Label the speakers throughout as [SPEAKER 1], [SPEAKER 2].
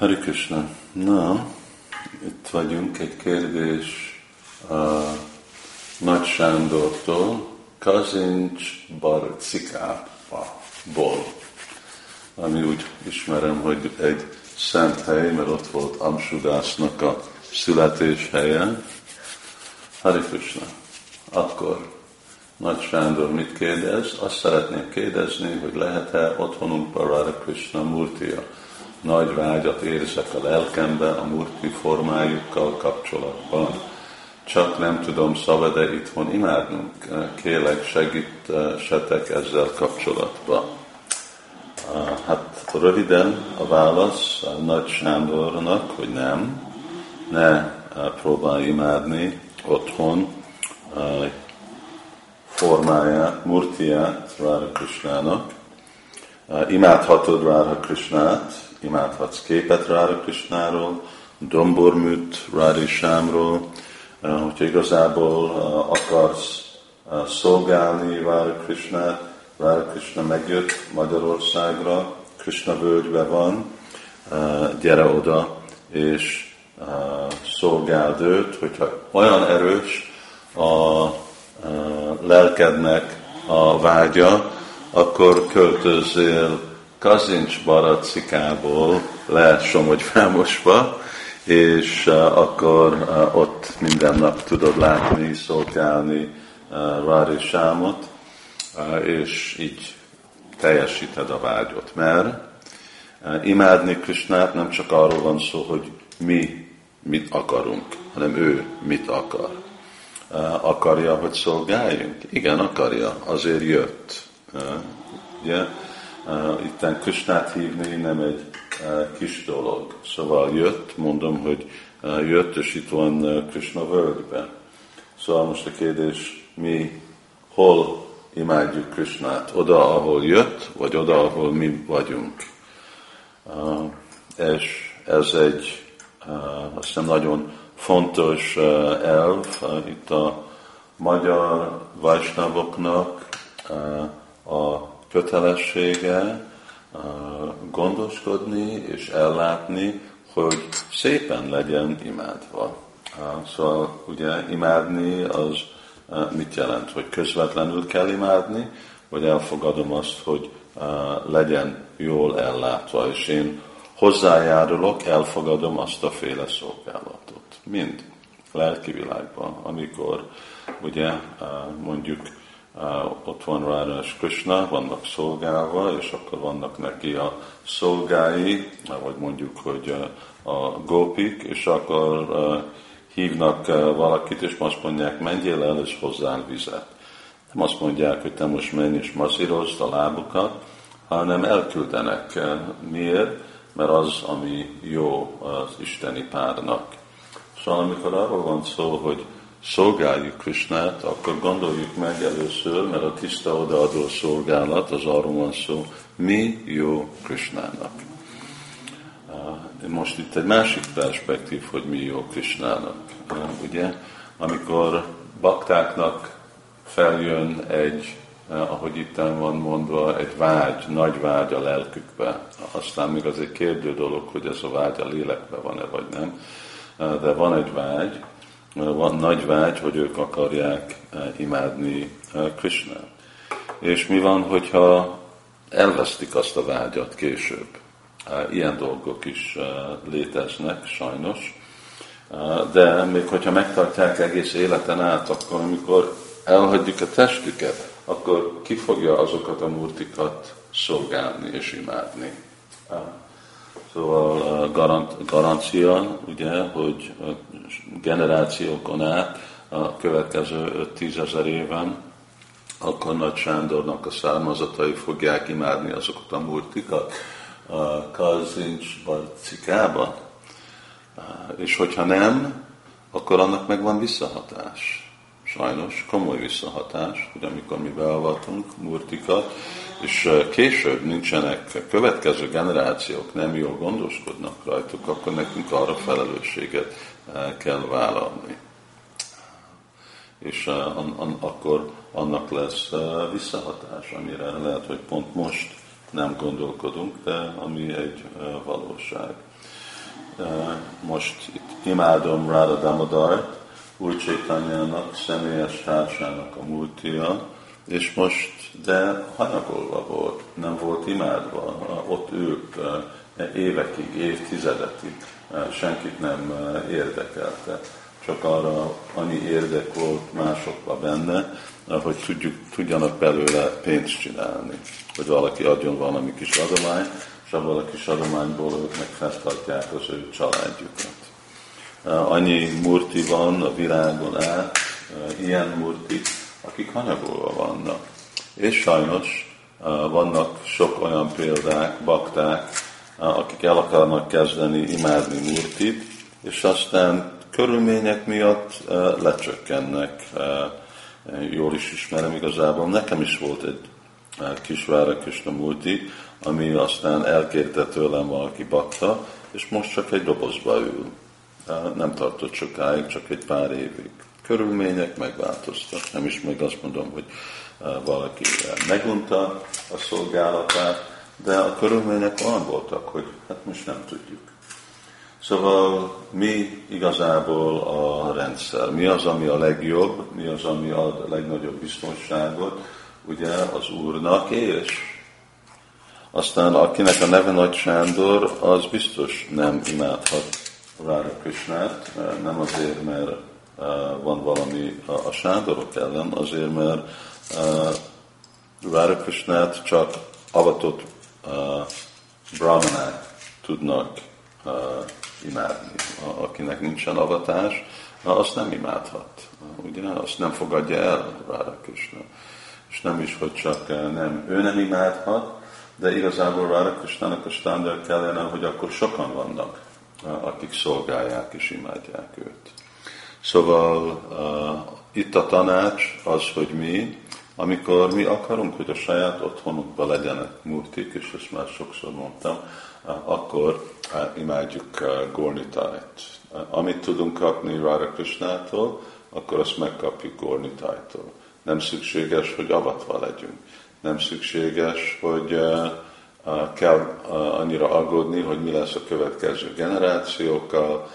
[SPEAKER 1] Hari Krishna. Na, itt vagyunk, egy kérdés a Nagy Sándortól, Kazincs Barcikából, ami úgy ismerem, hogy egy szent hely, mert ott volt Amsudásznak a születéshelye. Hari Krishna. Akkor Nagy Sándor mit kérdez? Azt szeretném kérdezni, hogy lehet-e otthonunkban Radha Krishna Murtia? Nagy vágyat érzek a lelkembe a murti formájukkal kapcsolatban. Csak nem tudom szabad-e itthon imádnunk? Kélek segítsetek ezzel kapcsolatban. Hát röviden a válasz a Nagy Sándornak, hogy nem, ne próbálj imádni otthon formáját, murtiát Rára Krishnának. Imádhatod Rára Krishnát, imádhatsz képet Rára Krishnáról, domborműt Rári Sámról, hogyha igazából akarsz szolgálni Rára Krishnát, Rára Krishna megjött Magyarországra, Krishna völgyben van, gyere oda, és szolgáld őt, hogyha olyan erős a lelkednek a vágya, akkor költözél Kazincs Baracikából le Somogy Fámosba, és akkor ott minden nap tudod látni, szolgálni Rári Sámot, és így teljesíted a vágyot. Mert imádni Krisnát nem csak arról van szó, hogy mi mit akarunk, hanem ő mit akar. Akarja, hogy szolgáljunk? Igen, akarja, azért jött. Ugye? Itten Krisnát hívni nem egy kis dolog. Szóval jött, mondom, hogy jött, és itt van Krishna völgyben. Szóval most a kérdés, mi hol imádjuk Krishnát? Oda, ahol jött, vagy oda, ahol mi vagyunk? És ez egy azt hiszem nagyon fontos elv itt a magyar vajsnavoknak a kötelessége gondoskodni és ellátni, hogy szépen legyen imádva. Szóval ugye imádni az mit jelent? Hogy közvetlenül kell imádni, vagy elfogadom azt, hogy legyen jól ellátva, és én hozzájárulok, elfogadom azt a féle szolgálatot. Mind lelki világban, amikor ugye mondjuk ott van Ráras Krishna, vannak szolgálva, és akkor vannak neki a szolgái, vagy mondjuk, hogy a gópik, és akkor hívnak valakit, és azt mondják, menjél el, és hozzál vizet. Nem azt mondják, hogy te most menj és mazírozd a lábukat, hanem elküldenek. Miért? Mert az, ami jó az isteni párnak. Szóval amikor arról van szó, hogy szolgáljuk Krisnát, akkor gondoljuk meg először, mert a tiszta odaadó szolgálat, az arról van szó, mi jó Krisnának. Most itt egy másik perspektív, hogy mi jó Krisnának. Ugye, amikor baktáknak feljön egy, ahogy itt van mondva, egy vágy, nagy vágy a lelkükbe. Aztán még az egy kérdő dolog, hogy ez a vágy a lélekbe van-e, vagy nem. De van egy vágy, van nagy vágy, hogy ők akarják eh, imádni eh, Krishnát. És mi van, hogyha elvesztik azt a vágyat később? Eh, ilyen dolgok is léteznek, sajnos. De még hogyha megtartják egész életen át, akkor amikor elhagyjuk a testüket, akkor ki fogja azokat a murtikat szolgálni és imádni. Szóval garant, garancia, ugye, hogy generációkon át, a következő 5-10 ezer éven, akkor Nagy Sándornak a származatai fogják imádni azokat a murtikat a Kazincs Barcikába. És hogyha nem, akkor annak megvan visszahatás sajnos komoly visszahatás, hogy amikor mi beavatunk murtikat, és később nincsenek következő generációk, nem jól gondoskodnak rajtuk, akkor nekünk arra felelősséget kell vállalni. És akkor annak lesz visszahatás, amire lehet, hogy pont most nem gondolkodunk, de ami egy valóság. most itt imádom Ráda Damodart, Úr Csétanyának, személyes társának a múltia, és most, de hanyagolva volt, nem volt imádva, ott ült évekig, évtizedekig, senkit nem érdekelte, csak arra annyi érdek volt másokba benne, hogy tudjuk, tudjanak belőle pénzt csinálni, hogy valaki adjon valami kis adomány, és abban a kis adományból ők meg az ő családjukat. Annyi murti van a világon át, ilyen murti, akik hanyagolva vannak. És sajnos vannak sok olyan példák, bakták, akik el akarnak kezdeni imádni murtit, és aztán körülmények miatt lecsökkennek. Jól is ismerem igazából. Nekem is volt egy kis Vára Krishna Murti, ami aztán elkérte tőlem valaki bakta, és most csak egy dobozba ül. Nem tartott sokáig, csak egy pár évig. Körülmények megváltoztak. Nem is meg azt mondom, hogy valaki megunta a szolgálatát, de a körülmények olyan voltak, hogy hát most nem tudjuk. Szóval mi igazából a rendszer? Mi az, ami a legjobb? Mi az, ami ad a legnagyobb biztonságot? Ugye az Úrnak és aztán akinek a neve Nagy Sándor, az biztos nem imádhat Rára Krisnát, nem azért, mert van valami a Sándorok ellen, azért, mert Rára Krisnát csak avatott brahmanák tudnak imádni. Akinek nincsen avatás, azt nem imádhat. Ugye? Azt nem fogadja el Rára Krishna. És nem is, hogy csak nem, ő nem imádhat, de igazából Rára Krishnának a standard kellene, hogy akkor sokan vannak, akik szolgálják és imádják őt. Szóval uh, itt a tanács az, hogy mi, amikor mi akarunk, hogy a saját otthonunkban legyenek murtik, és ezt már sokszor mondtam, akkor imádjuk Gornitájt. Amit tudunk kapni Rára Krishnától, akkor azt megkapjuk Gornitájtól. Nem szükséges, hogy avatva legyünk. Nem szükséges, hogy kell annyira aggódni, hogy mi lesz a következő generációkkal,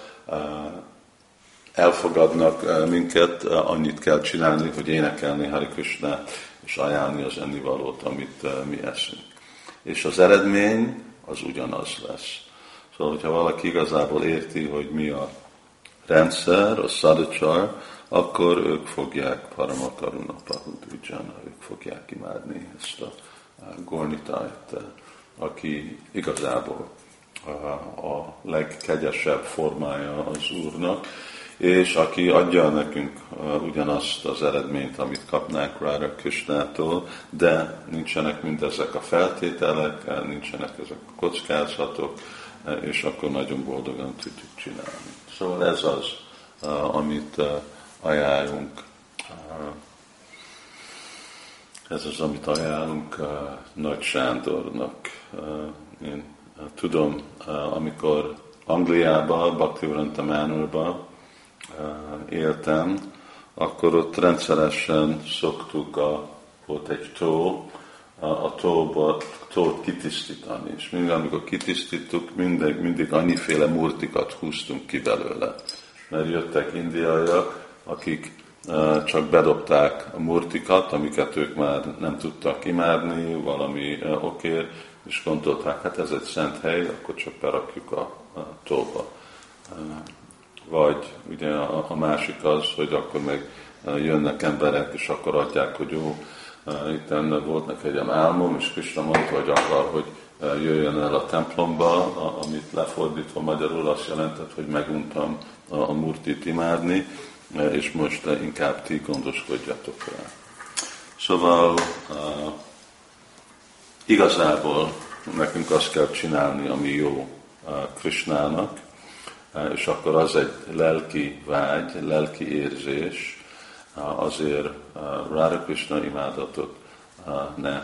[SPEAKER 1] elfogadnak minket, annyit kell csinálni, hogy énekelni Hari Krishnát, és ajánlni az ennivalót, amit mi eszünk. És az eredmény az ugyanaz lesz. Szóval, hogyha valaki igazából érti, hogy mi a rendszer, a szadacsar, akkor ők fogják Paramakaruna Pahudvijana, ők fogják imádni ezt a Gornitájt, aki igazából a legkegyesebb formája az Úrnak, és aki adja nekünk ugyanazt az eredményt, amit kapnánk Rára Kisnától, de nincsenek mindezek a feltételek, nincsenek ezek a kockázatok, és akkor nagyon boldogan tudjuk csinálni. Szóval ez az, amit ajánlunk. Ez az, amit ajánlunk Nagy Sándornak. Én tudom, amikor Angliába, Bhaktivedanta Manorba éltem, akkor ott rendszeresen szoktuk, a, volt egy tó, a, a tóba, tót kitisztítani, és mindig, amikor kitisztíttuk, mindig, mindig annyiféle murtikat húztunk ki belőle. Mert jöttek indiaiak, akik csak bedobták a murtikat, amiket ők már nem tudtak imádni, valami okér, és gondolták, hát ez egy szent hely, akkor csak berakjuk a, a tóba. Vagy ugye a, másik az, hogy akkor meg jönnek emberek, és akkor adják, hogy jó, itt volt neki egy álmom, és Krista mondta, hogy akar, hogy jöjjön el a templomba, amit lefordítva magyarul azt jelentett, hogy meguntam a murtit imádni, és most inkább ti gondoskodjatok rá. Szóval uh, igazából nekünk azt kell csinálni, ami jó uh, Krishnának, uh, és akkor az egy lelki vágy, lelki érzés, uh, azért uh, Radha Krishna imádatot uh, ne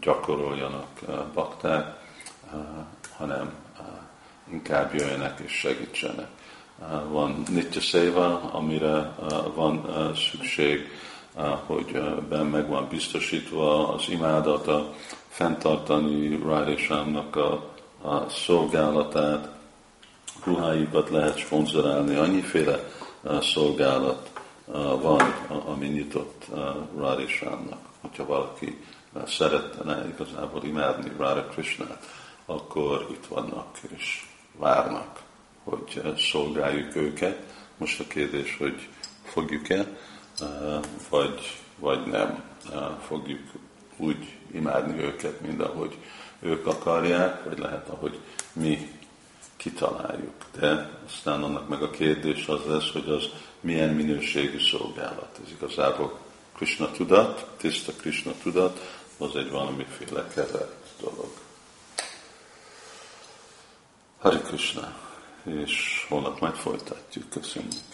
[SPEAKER 1] gyakoroljanak uh, bakták, uh, hanem uh, inkább jöjjenek és segítsenek van nitya széva, amire van szükség, hogy ben meg van biztosítva az imádata, fenntartani Rájrésámnak a, a szolgálatát, ruháikat lehet sponzorálni, annyiféle szolgálat van, ami nyitott Radhishámnak. Hogyha valaki szeretne igazából imádni Radha Krishnát, akkor itt vannak és várnak, hogy szolgáljuk őket. Most a kérdés, hogy fogjuk-e, vagy, vagy nem fogjuk úgy imádni őket, mint ahogy ők akarják, vagy lehet, ahogy mi kitaláljuk. De aztán annak meg a kérdés az lesz, hogy az milyen minőségű szolgálat. Ez igazából Krishna tudat, tiszta Krishna tudat, az egy valamiféle kevert dolog. Hari Krishna, és holnap majd folytatjuk. Köszönjük.